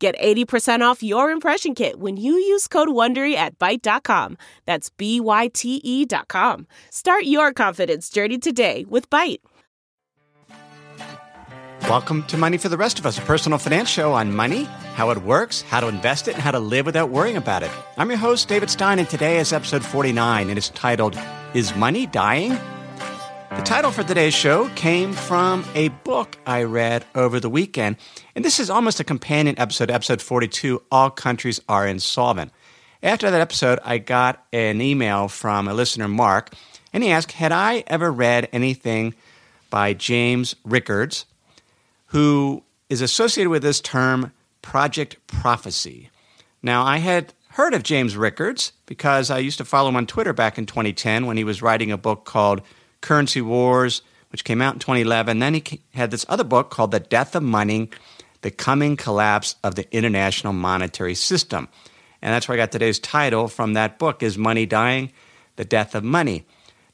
Get 80% off your impression kit when you use code WONDERY at Byte.com. That's B-Y-T-E dot com. Start your confidence journey today with Byte. Welcome to Money for the Rest of Us, a personal finance show on money, how it works, how to invest it, and how to live without worrying about it. I'm your host, David Stein, and today is episode 49, and it's titled, Is Money Dying? The title for today's show came from a book I read over the weekend, and this is almost a companion episode, episode 42 All Countries Are Insolvent. After that episode, I got an email from a listener, Mark, and he asked, Had I ever read anything by James Rickards, who is associated with this term project prophecy? Now, I had heard of James Rickards because I used to follow him on Twitter back in 2010 when he was writing a book called Currency Wars, which came out in 2011. Then he had this other book called The Death of Money The Coming Collapse of the International Monetary System. And that's where I got today's title from that book Is Money Dying? The Death of Money.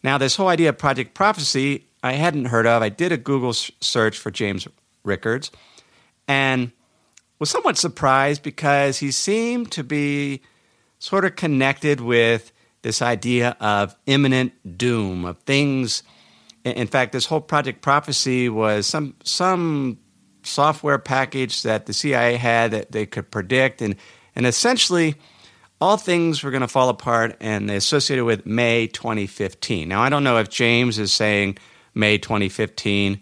Now, this whole idea of Project Prophecy, I hadn't heard of. I did a Google search for James Rickards and was somewhat surprised because he seemed to be sort of connected with this idea of imminent doom, of things. In fact, this whole Project Prophecy was some some software package that the CIA had that they could predict, and and essentially all things were going to fall apart, and they associated with May 2015. Now, I don't know if James is saying May 2015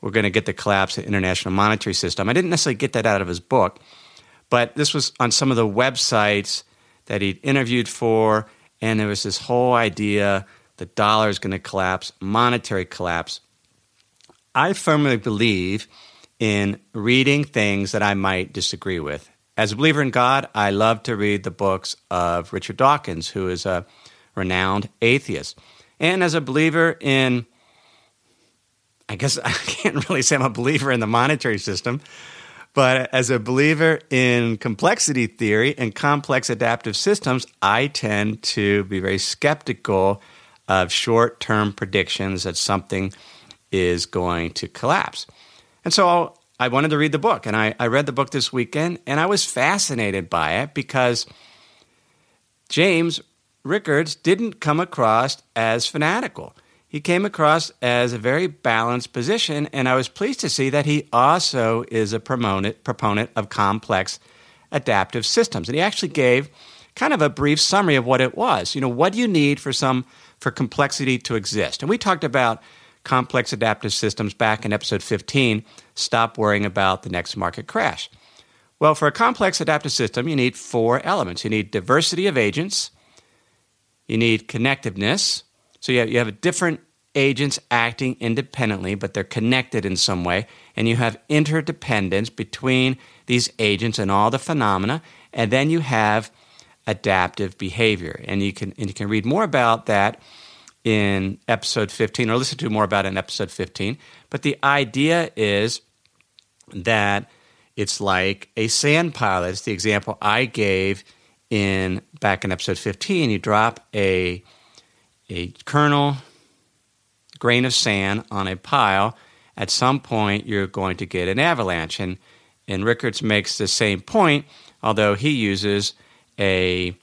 we're going to get the collapse of the international monetary system. I didn't necessarily get that out of his book, but this was on some of the websites that he'd interviewed for and there was this whole idea the dollar is going to collapse, monetary collapse. I firmly believe in reading things that I might disagree with. As a believer in God, I love to read the books of Richard Dawkins, who is a renowned atheist. And as a believer in, I guess I can't really say I'm a believer in the monetary system, but as a believer in complexity theory and complex adaptive systems, I tend to be very skeptical of short term predictions that something is going to collapse. And so I wanted to read the book, and I, I read the book this weekend, and I was fascinated by it because James Rickards didn't come across as fanatical he came across as a very balanced position, and I was pleased to see that he also is a proponent, proponent of complex adaptive systems. And he actually gave kind of a brief summary of what it was. You know, what do you need for some for complexity to exist? And we talked about complex adaptive systems back in episode 15, stop worrying about the next market crash. Well, for a complex adaptive system, you need four elements. You need diversity of agents, you need connectiveness, so you have, you have different agents acting independently, but they're connected in some way, and you have interdependence between these agents and all the phenomena, and then you have adaptive behavior. And you can and you can read more about that in episode 15 or listen to more about it in episode 15. But the idea is that it's like a sand pile. That's the example I gave in back in episode 15. You drop a a kernel, grain of sand on a pile, at some point you're going to get an avalanche. And, and Rickards makes the same point, although he uses a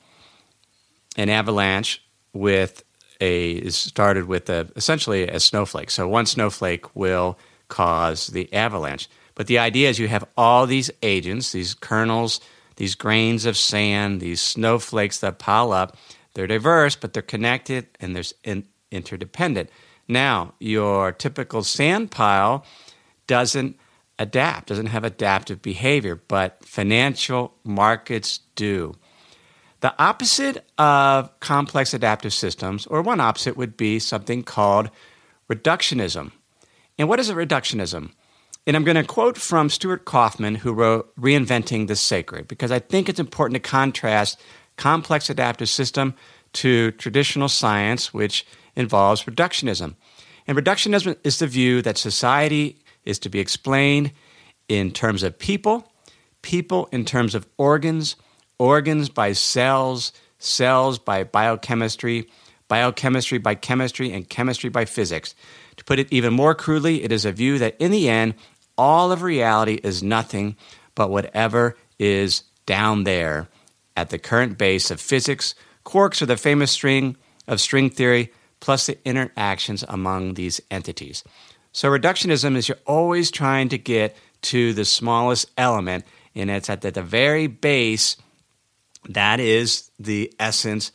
an avalanche with a is started with a essentially a snowflake. So one snowflake will cause the avalanche. But the idea is you have all these agents, these kernels, these grains of sand, these snowflakes that pile up, they're diverse, but they're connected and they're in, interdependent. Now, your typical sand pile doesn't adapt, doesn't have adaptive behavior, but financial markets do. The opposite of complex adaptive systems, or one opposite, would be something called reductionism. And what is a reductionism? And I'm going to quote from Stuart Kauffman, who wrote Reinventing the Sacred, because I think it's important to contrast complex adaptive system to traditional science, which involves reductionism. And reductionism is the view that society is to be explained in terms of people, people in terms of organs, organs by cells, cells by biochemistry, biochemistry by chemistry, and chemistry by physics. To put it even more crudely, it is a view that in the end, all of reality is nothing but whatever is down there at the current base of physics. Quarks are the famous string of string theory, plus the interactions among these entities. So, reductionism is you're always trying to get to the smallest element, and it's at the, the very base that is the essence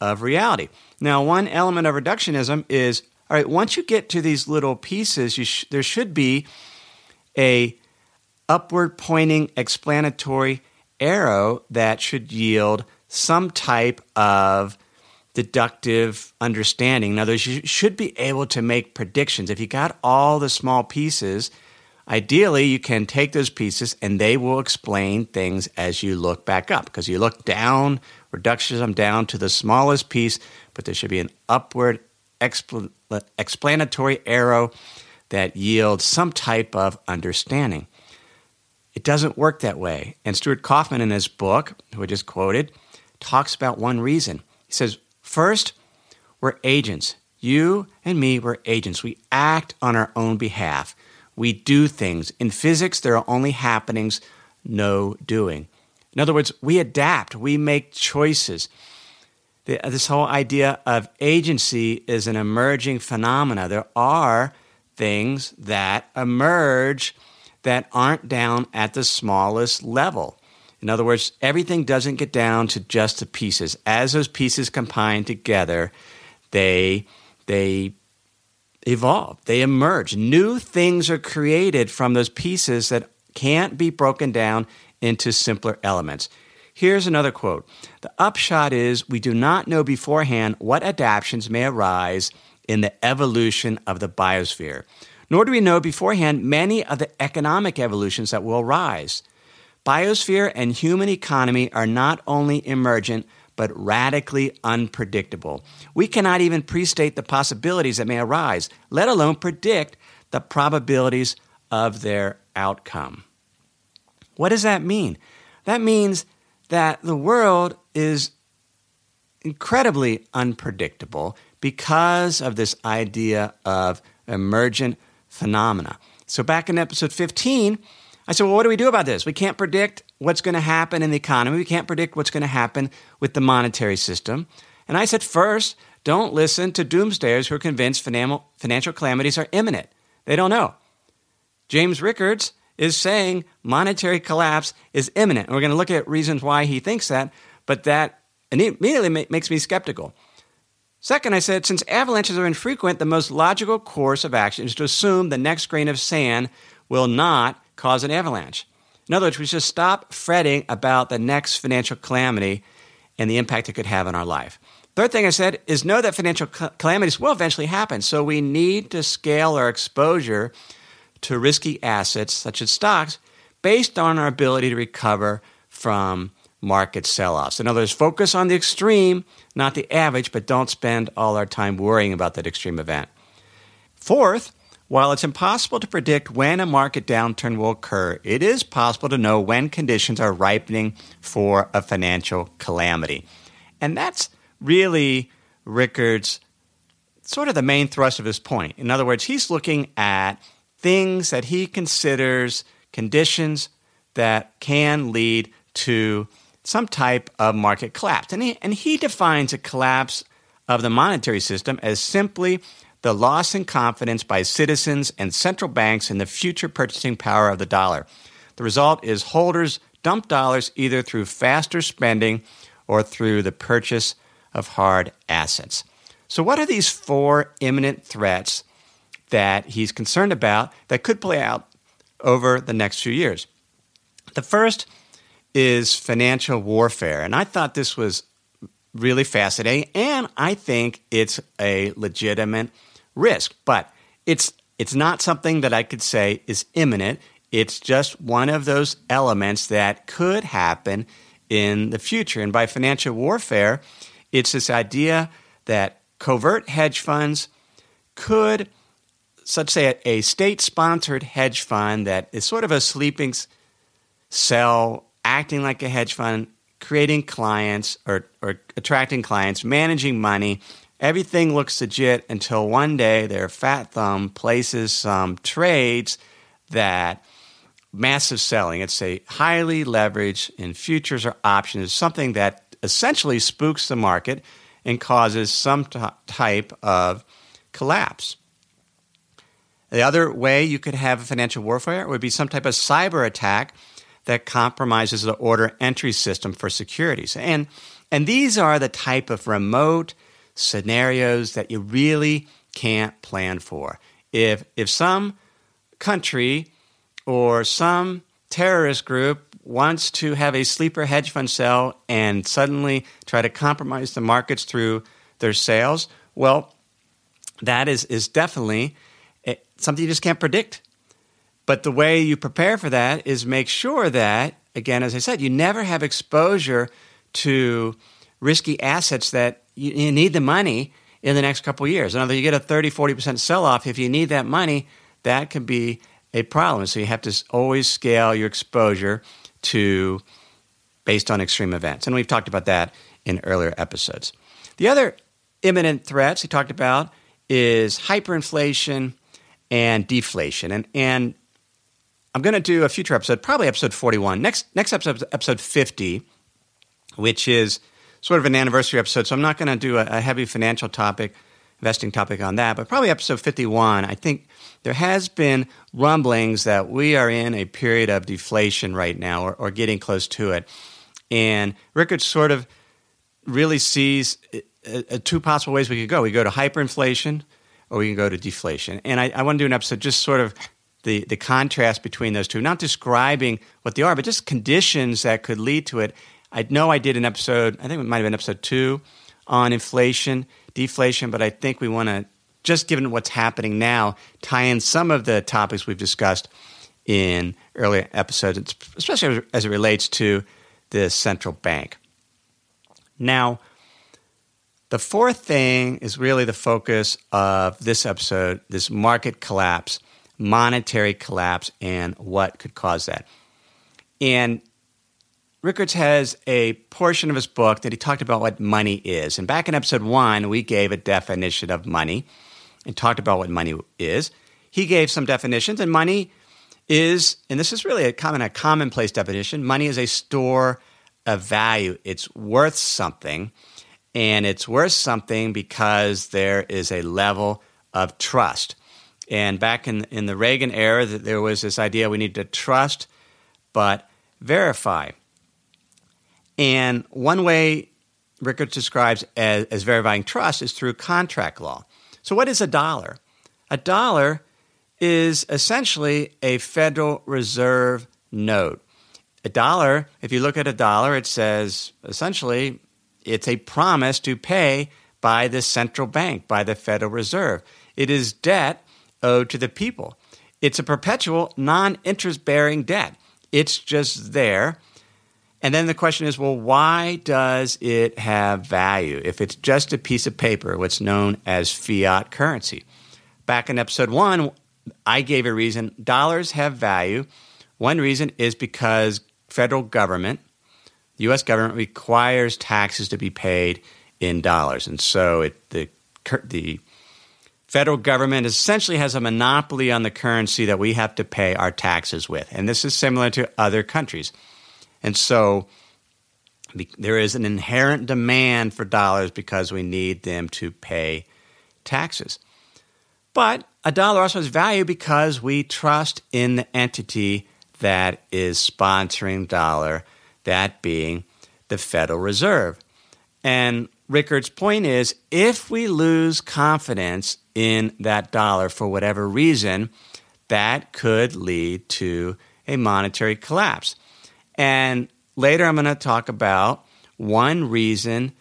of reality. Now, one element of reductionism is all right, once you get to these little pieces, sh- there should be a upward pointing explanatory arrow that should yield some type of deductive understanding. In other words, you should be able to make predictions. If you got all the small pieces, ideally you can take those pieces and they will explain things as you look back up because you look down, reductionism down to the smallest piece, but there should be an upward expl- explanatory arrow that yields some type of understanding. It doesn't work that way. And Stuart Kauffman, in his book, who I just quoted, talks about one reason. He says, First, we're agents. You and me, we're agents. We act on our own behalf. We do things. In physics, there are only happenings, no doing. In other words, we adapt, we make choices. Uh, this whole idea of agency is an emerging phenomena. There are things that emerge that aren't down at the smallest level. In other words, everything doesn't get down to just the pieces. As those pieces combine together, they they evolve, they emerge. New things are created from those pieces that can't be broken down into simpler elements. Here's another quote The upshot is we do not know beforehand what adaptations may arise in the evolution of the biosphere nor do we know beforehand many of the economic evolutions that will rise. Biosphere and human economy are not only emergent, but radically unpredictable. We cannot even prestate the possibilities that may arise, let alone predict the probabilities of their outcome. What does that mean? That means that the world is incredibly unpredictable because of this idea of emergent phenomena. So, back in episode 15, I said, well, what do we do about this? We can't predict what's going to happen in the economy. We can't predict what's going to happen with the monetary system. And I said, first, don't listen to doomsdayers who are convinced financial calamities are imminent. They don't know. James Rickards is saying monetary collapse is imminent. And we're going to look at reasons why he thinks that, but that immediately makes me skeptical. Second, I said, since avalanches are infrequent, the most logical course of action is to assume the next grain of sand will not cause an avalanche. In other words, we should stop fretting about the next financial calamity and the impact it could have on our life. Third thing I said is know that financial calamities will eventually happen, so we need to scale our exposure to risky assets such as stocks based on our ability to recover from market sell offs. In other words, focus on the extreme, not the average, but don't spend all our time worrying about that extreme event. Fourth, while it's impossible to predict when a market downturn will occur, it is possible to know when conditions are ripening for a financial calamity. And that's really Rickard's sort of the main thrust of his point. In other words, he's looking at things that he considers conditions that can lead to some type of market collapse. And he, and he defines a collapse of the monetary system as simply the loss in confidence by citizens and central banks in the future purchasing power of the dollar. The result is holders dump dollars either through faster spending or through the purchase of hard assets. So, what are these four imminent threats that he's concerned about that could play out over the next few years? The first is financial warfare. And I thought this was really fascinating. And I think it's a legitimate risk. But it's, it's not something that I could say is imminent. It's just one of those elements that could happen in the future. And by financial warfare, it's this idea that covert hedge funds could, such say, a, a state sponsored hedge fund that is sort of a sleeping cell, acting like a hedge fund, creating clients or, or attracting clients, managing money. Everything looks legit until one day their fat thumb places some trades that massive selling. It's a highly leveraged in futures or options, something that essentially spooks the market and causes some t- type of collapse. The other way you could have a financial warfare would be some type of cyber attack that compromises the order entry system for securities. And, and these are the type of remote scenarios that you really can't plan for. If, if some country or some terrorist group wants to have a sleeper hedge fund sell and suddenly try to compromise the markets through their sales, well, that is, is definitely eh, something you just can't predict. But the way you prepare for that is make sure that, again, as I said, you never have exposure to risky assets that you, you need the money in the next couple years. In other words, you get a 30, 40% sell off. If you need that money, that can be a problem. So you have to always scale your exposure to based on extreme events. And we've talked about that in earlier episodes. The other imminent threats he talked about is hyperinflation and deflation. And, and I'm going to do a future episode, probably episode 41. Next, next episode, episode 50, which is sort of an anniversary episode. So I'm not going to do a, a heavy financial topic, investing topic on that, but probably episode 51. I think there has been rumblings that we are in a period of deflation right now or, or getting close to it. And Rickard sort of really sees uh, uh, two possible ways we could go. We go to hyperinflation or we can go to deflation. And I, I want to do an episode just sort of the, the contrast between those two, not describing what they are, but just conditions that could lead to it. I know I did an episode, I think it might have been episode two, on inflation, deflation, but I think we want to, just given what's happening now, tie in some of the topics we've discussed in earlier episodes, especially as it relates to the central bank. Now, the fourth thing is really the focus of this episode this market collapse monetary collapse and what could cause that. And Rickards has a portion of his book that he talked about what money is. And back in episode one, we gave a definition of money and talked about what money is. He gave some definitions, and money is, and this is really a common, a commonplace definition. Money is a store of value. It's worth something, and it's worth something because there is a level of trust. And back in, in the Reagan era, there was this idea we need to trust but verify. And one way Rickard describes as, as verifying trust is through contract law. So, what is a dollar? A dollar is essentially a Federal Reserve note. A dollar, if you look at a dollar, it says essentially it's a promise to pay by the central bank, by the Federal Reserve. It is debt owed to the people. It's a perpetual non interest bearing debt. It's just there. And then the question is well, why does it have value if it's just a piece of paper, what's known as fiat currency? Back in episode one, I gave a reason dollars have value. One reason is because federal government, the US government requires taxes to be paid in dollars. And so it, the, the federal government essentially has a monopoly on the currency that we have to pay our taxes with. And this is similar to other countries. And so there is an inherent demand for dollars because we need them to pay taxes. But a dollar also has value because we trust in the entity that is sponsoring dollar, that being the Federal Reserve. And Rickard's point is if we lose confidence in that dollar for whatever reason, that could lead to a monetary collapse. And later I'm going to talk about one reason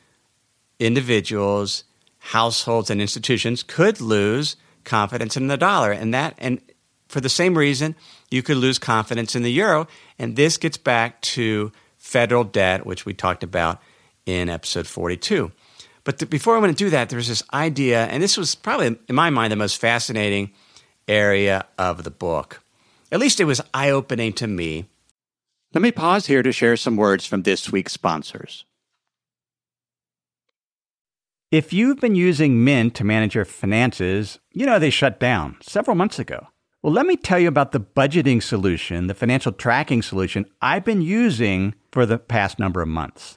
individuals, households, and institutions could lose confidence in the dollar. And that, and for the same reason, you could lose confidence in the euro. And this gets back to federal debt, which we talked about in episode 42. But th- before I want to do that, there's this idea, and this was probably, in my mind, the most fascinating area of the book. At least it was eye opening to me. Let me pause here to share some words from this week's sponsors. If you've been using Mint to manage your finances, you know they shut down several months ago. Well, let me tell you about the budgeting solution, the financial tracking solution I've been using for the past number of months.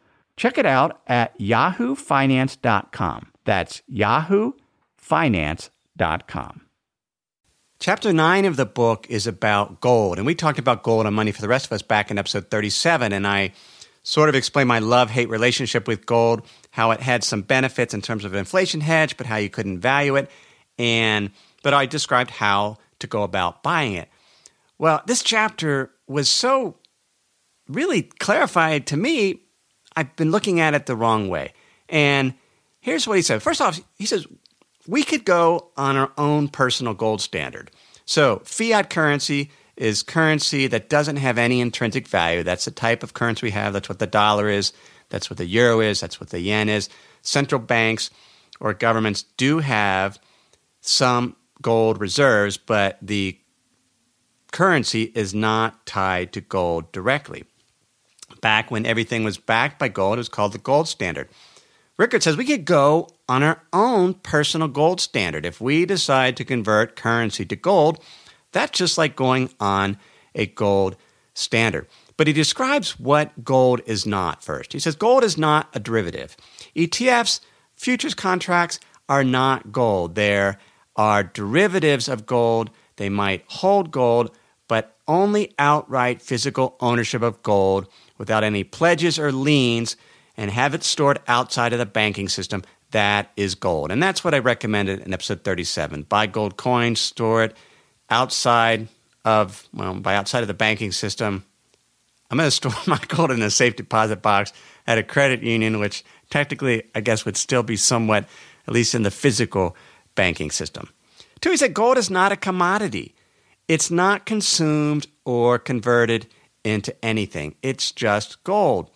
Check it out at yahoofinance.com. That's yahoofinance.com. Chapter 9 of the book is about gold. And we talked about gold and money for the rest of us back in episode 37. And I sort of explained my love hate relationship with gold, how it had some benefits in terms of inflation hedge, but how you couldn't value it. And but I described how to go about buying it. Well, this chapter was so really clarified to me I've been looking at it the wrong way. And here's what he said. First off, he says, we could go on our own personal gold standard. So, fiat currency is currency that doesn't have any intrinsic value. That's the type of currency we have. That's what the dollar is. That's what the euro is. That's what the yen is. Central banks or governments do have some gold reserves, but the currency is not tied to gold directly back when everything was backed by gold. It was called the gold standard. Rickard says we could go on our own personal gold standard. If we decide to convert currency to gold, that's just like going on a gold standard. But he describes what gold is not first. He says gold is not a derivative. ETFs, futures contracts, are not gold. There are derivatives of gold. They might hold gold, but only outright physical ownership of gold without any pledges or liens and have it stored outside of the banking system, that is gold. And that's what I recommended in episode 37. Buy gold coins, store it outside of, well, by outside of the banking system. I'm going to store my gold in a safe deposit box at a credit union, which technically, I guess, would still be somewhat, at least in the physical banking system. Two, he said gold is not a commodity. It's not consumed or converted into anything. It's just gold,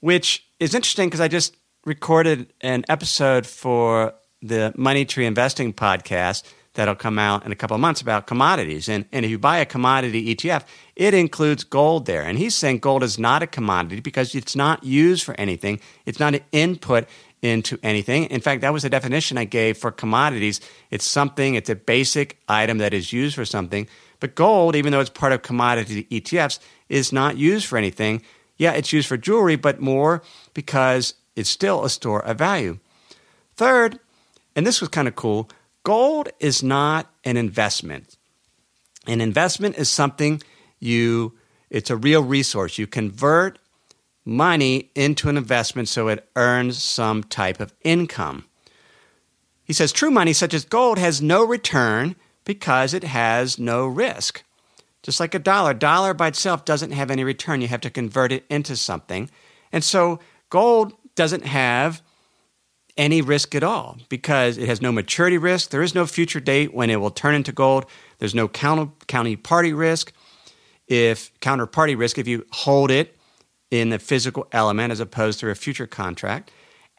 which is interesting because I just recorded an episode for the Money Tree Investing podcast that'll come out in a couple of months about commodities. And, and if you buy a commodity ETF, it includes gold there. And he's saying gold is not a commodity because it's not used for anything, it's not an input into anything. In fact, that was the definition I gave for commodities. It's something, it's a basic item that is used for something. But gold, even though it's part of commodity ETFs, is not used for anything. Yeah, it's used for jewelry, but more because it's still a store of value. Third, and this was kind of cool, gold is not an investment. An investment is something you, it's a real resource. You convert money into an investment so it earns some type of income. He says true money, such as gold, has no return because it has no risk. Just like a dollar, dollar by itself doesn't have any return. You have to convert it into something. And so gold doesn't have any risk at all because it has no maturity risk. There is no future date when it will turn into gold. There's no counterparty risk. If counterparty risk, if you hold it in the physical element as opposed to a future contract.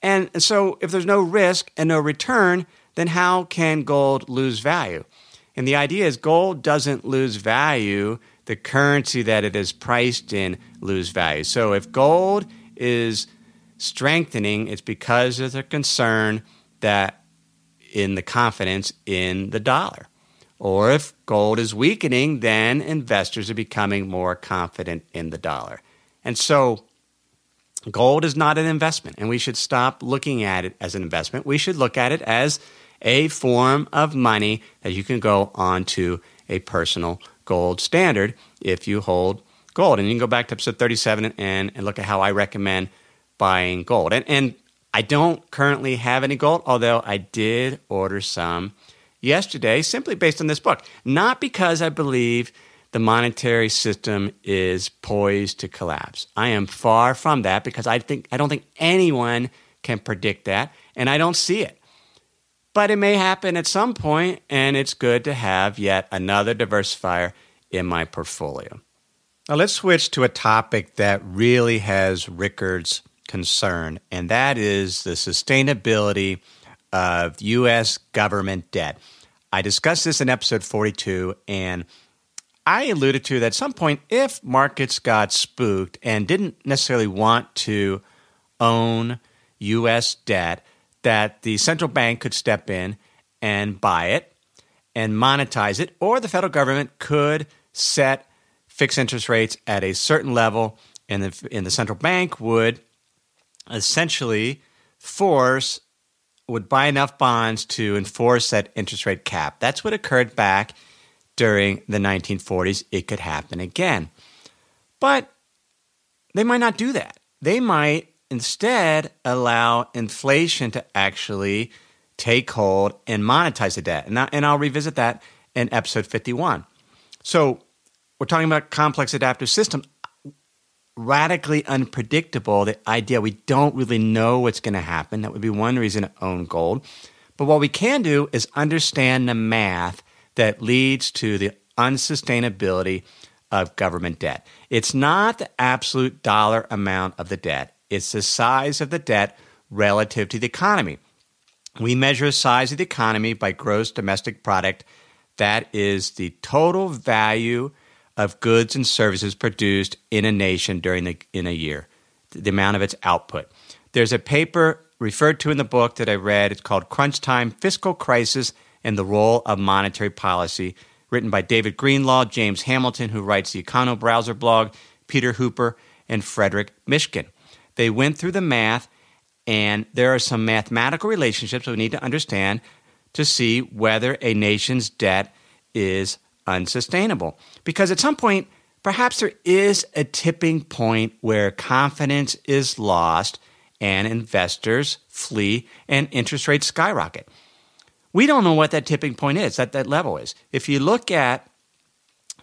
And so, if there's no risk and no return, then how can gold lose value? And the idea is gold doesn't lose value, the currency that it is priced in lose value. So, if gold is strengthening, it's because of the concern that in the confidence in the dollar. Or if gold is weakening, then investors are becoming more confident in the dollar. And so gold is not an investment, and we should stop looking at it as an investment. We should look at it as a form of money that you can go onto a personal gold standard if you hold gold. And you can go back to episode 37 and, and look at how I recommend buying gold. And, and I don't currently have any gold, although I did order some yesterday simply based on this book. Not because I believe the monetary system is poised to collapse. I am far from that because I think I don't think anyone can predict that and I don't see it. But it may happen at some point and it's good to have yet another diversifier in my portfolio. Now let's switch to a topic that really has Rickard's concern and that is the sustainability of US government debt. I discussed this in episode 42 and I alluded to that at some point, if markets got spooked and didn't necessarily want to own U.S. debt, that the central bank could step in and buy it and monetize it, or the federal government could set fixed interest rates at a certain level, and the, and the central bank would essentially force would buy enough bonds to enforce that interest rate cap. That's what occurred back during the 1940s, it could happen again. But they might not do that. They might instead allow inflation to actually take hold and monetize the debt. And, and I'll revisit that in episode 51. So we're talking about complex adaptive systems. Radically unpredictable, the idea we don't really know what's going to happen. That would be one reason to own gold. But what we can do is understand the math that leads to the unsustainability of government debt. It's not the absolute dollar amount of the debt, it's the size of the debt relative to the economy. We measure size of the economy by gross domestic product. That is the total value of goods and services produced in a nation during the, in a year, the amount of its output. There's a paper referred to in the book that I read. It's called Crunch Time Fiscal Crisis and the Role of Monetary Policy, written by David Greenlaw, James Hamilton, who writes the Econbrowser blog, Peter Hooper, and Frederic Mishkin. They went through the math, and there are some mathematical relationships we need to understand to see whether a nation's debt is unsustainable. Because at some point, perhaps there is a tipping point where confidence is lost and investors flee and interest rates skyrocket. We don't know what that tipping point is, that that level is. If you look at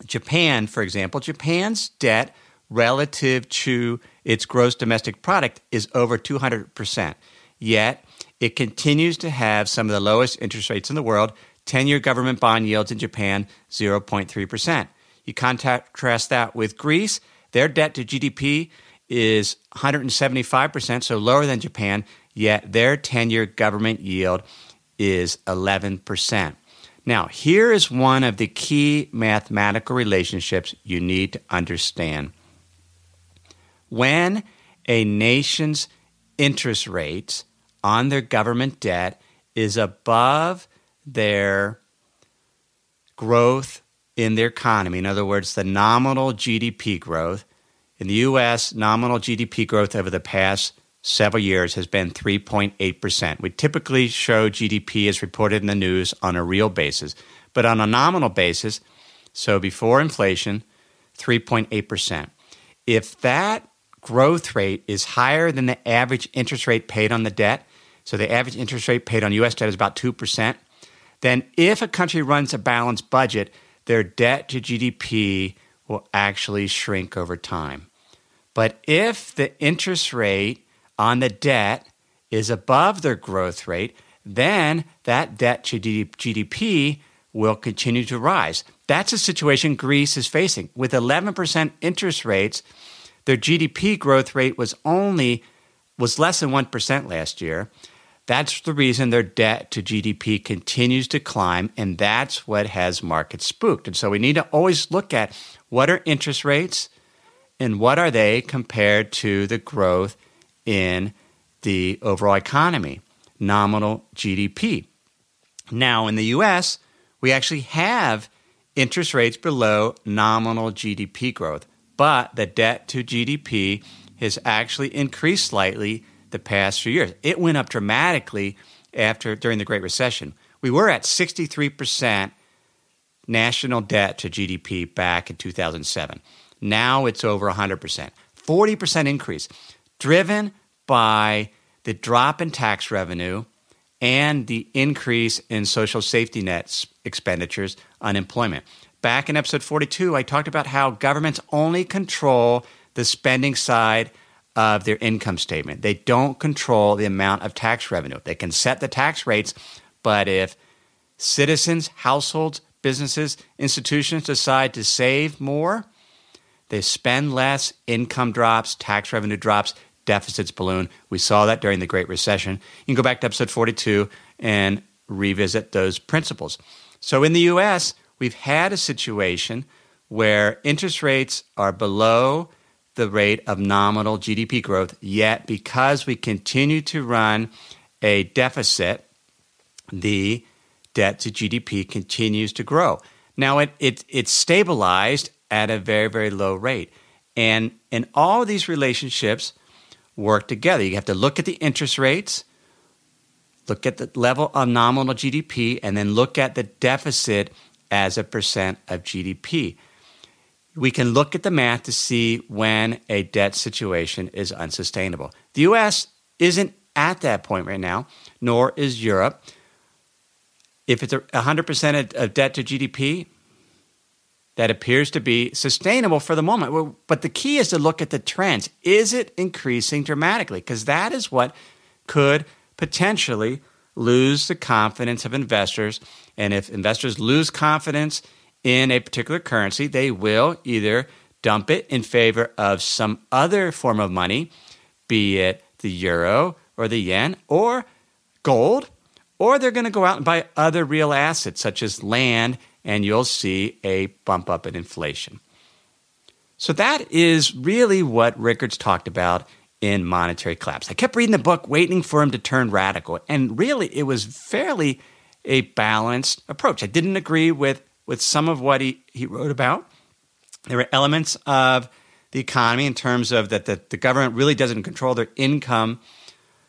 Japan, for example, Japan's debt relative to its gross domestic product is over 200%. Yet, it continues to have some of the lowest interest rates in the world. 10 year government bond yields in Japan, 0.3%. You contrast that with Greece, their debt to GDP is 175%, so lower than Japan, yet their 10 year government yield is 11%. Now, here is one of the key mathematical relationships you need to understand. When a nation's interest rates on their government debt is above their growth in their economy. In other words, the nominal GDP growth. In the US, nominal GDP growth over the past several years has been 3.8%. We typically show GDP as reported in the news on a real basis, but on a nominal basis, so before inflation, 3.8%. If that growth rate is higher than the average interest rate paid on the debt, so the average interest rate paid on US debt is about 2%, then if a country runs a balanced budget, their debt to GDP will actually shrink over time. But if the interest rate on the debt is above their growth rate, then that debt to GDP will continue to rise. That's a situation Greece is facing. With 11% interest rates, their GDP growth rate was only was less than 1% last year. That's the reason their debt to GDP continues to climb, and that's what has markets spooked. And so we need to always look at what are interest rates and what are they compared to the growth in the overall economy, nominal GDP. Now, in the US, we actually have interest rates below nominal GDP growth, but the debt to GDP has actually increased slightly the past few years. It went up dramatically after during the Great Recession. We were at 63% national debt to GDP back in 2007. Now it's over 100%. 40% increase driven by the drop in tax revenue and the increase in social safety net expenditures, unemployment. Back in episode 42, I talked about how governments only control the spending side of their income statement. They don't control the amount of tax revenue. They can set the tax rates, but if citizens, households, businesses, institutions decide to save more, they spend less, income drops, tax revenue drops, deficits balloon. We saw that during the Great Recession. You can go back to episode 42 and revisit those principles. So in the US, we've had a situation where interest rates are below the rate of nominal GDP growth, yet because we continue to run a deficit, the debt to GDP continues to grow. Now it, it it's stabilized at a very, very low rate. And in all these relationships, work together. You have to look at the interest rates, look at the level of nominal GDP, and then look at the deficit as a percent of GDP. We can look at the math to see when a debt situation is unsustainable. The US isn't at that point right now, nor is Europe. If it's 100% of debt to GDP, that appears to be sustainable for the moment. But the key is to look at the trends. Is it increasing dramatically? Because that is what could potentially lose the confidence of investors. And if investors lose confidence in a particular currency, they will either dump it in favor of some other form of money, be it the euro or the yen or gold, or they're going to go out and buy other real assets such as land and you'll see a bump up in inflation. So that is really what Rickards talked about in Monetary Collapse. I kept reading the book, waiting for him to turn radical, and really it was fairly a balanced approach. I didn't agree with, with some of what he, he wrote about. There were elements of the economy in terms of that the, the government really doesn't control their income,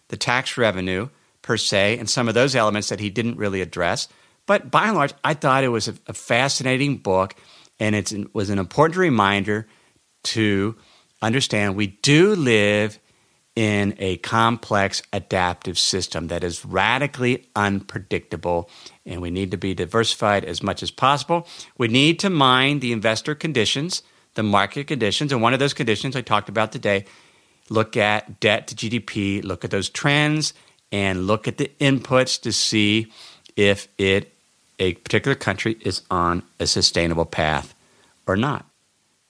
the tax revenue per se, and some of those elements that he didn't really address. But by and large, I thought it was a, a fascinating book, and it was an important reminder to understand we do live in a complex adaptive system that is radically unpredictable, and we need to be diversified as much as possible. We need to mind the investor conditions, the market conditions, and one of those conditions I talked about today look at debt to GDP, look at those trends, and look at the inputs to see if it a particular country is on a sustainable path or not.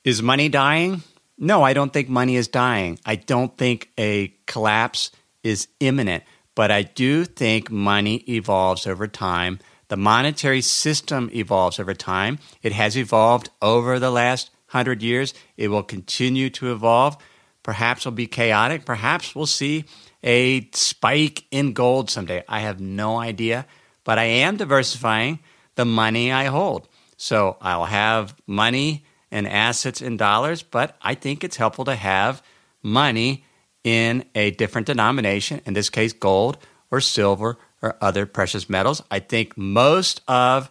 Is money dying? No, I don't think money is dying. I don't think a collapse is imminent, but I do think money evolves over time. The monetary system evolves over time. It has evolved over the last hundred years. It will continue to evolve. Perhaps it'll be chaotic. Perhaps we'll see a spike in gold someday. I have no idea, but I am diversifying the money I hold. So I'll have money and assets in dollars, but I think it's helpful to have money in a different denomination, in this case, gold or silver or other precious metals. I think most of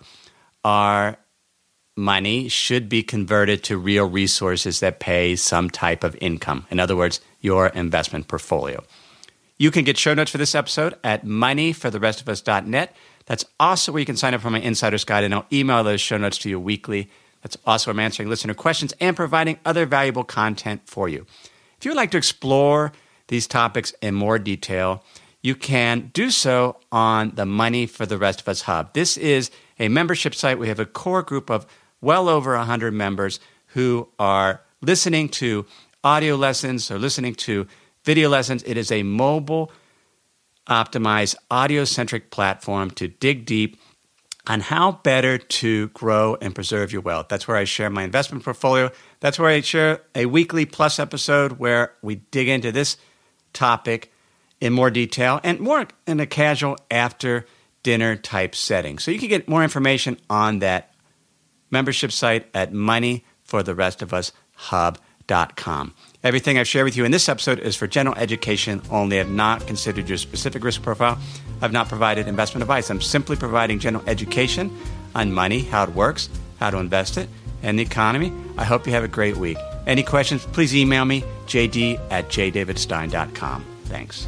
our money should be converted to real resources that pay some type of income. In other words, your investment portfolio. You can get show notes for this episode at moneyfortherestofus.net. That's also where you can sign up for my insider's guide, and I'll email those show notes to you weekly. That's also I'm answering listener questions and providing other valuable content for you. If you would like to explore these topics in more detail, you can do so on the Money for the Rest of Us Hub. This is a membership site. We have a core group of well over 100 members who are listening to audio lessons or listening to video lessons. It is a mobile optimized audio centric platform to dig deep on how better to grow and preserve your wealth. That's where I share my investment portfolio. That's where I share a weekly plus episode where we dig into this topic in more detail and more in a casual after dinner type setting. So you can get more information on that membership site at moneyfortherestofus.hub.com. Everything I've shared with you in this episode is for general education only. I've not considered your specific risk profile. I've not provided investment advice. I'm simply providing general education on money, how it works, how to invest it, and the economy. I hope you have a great week. Any questions, please email me, jd at jdavidstein.com. Thanks.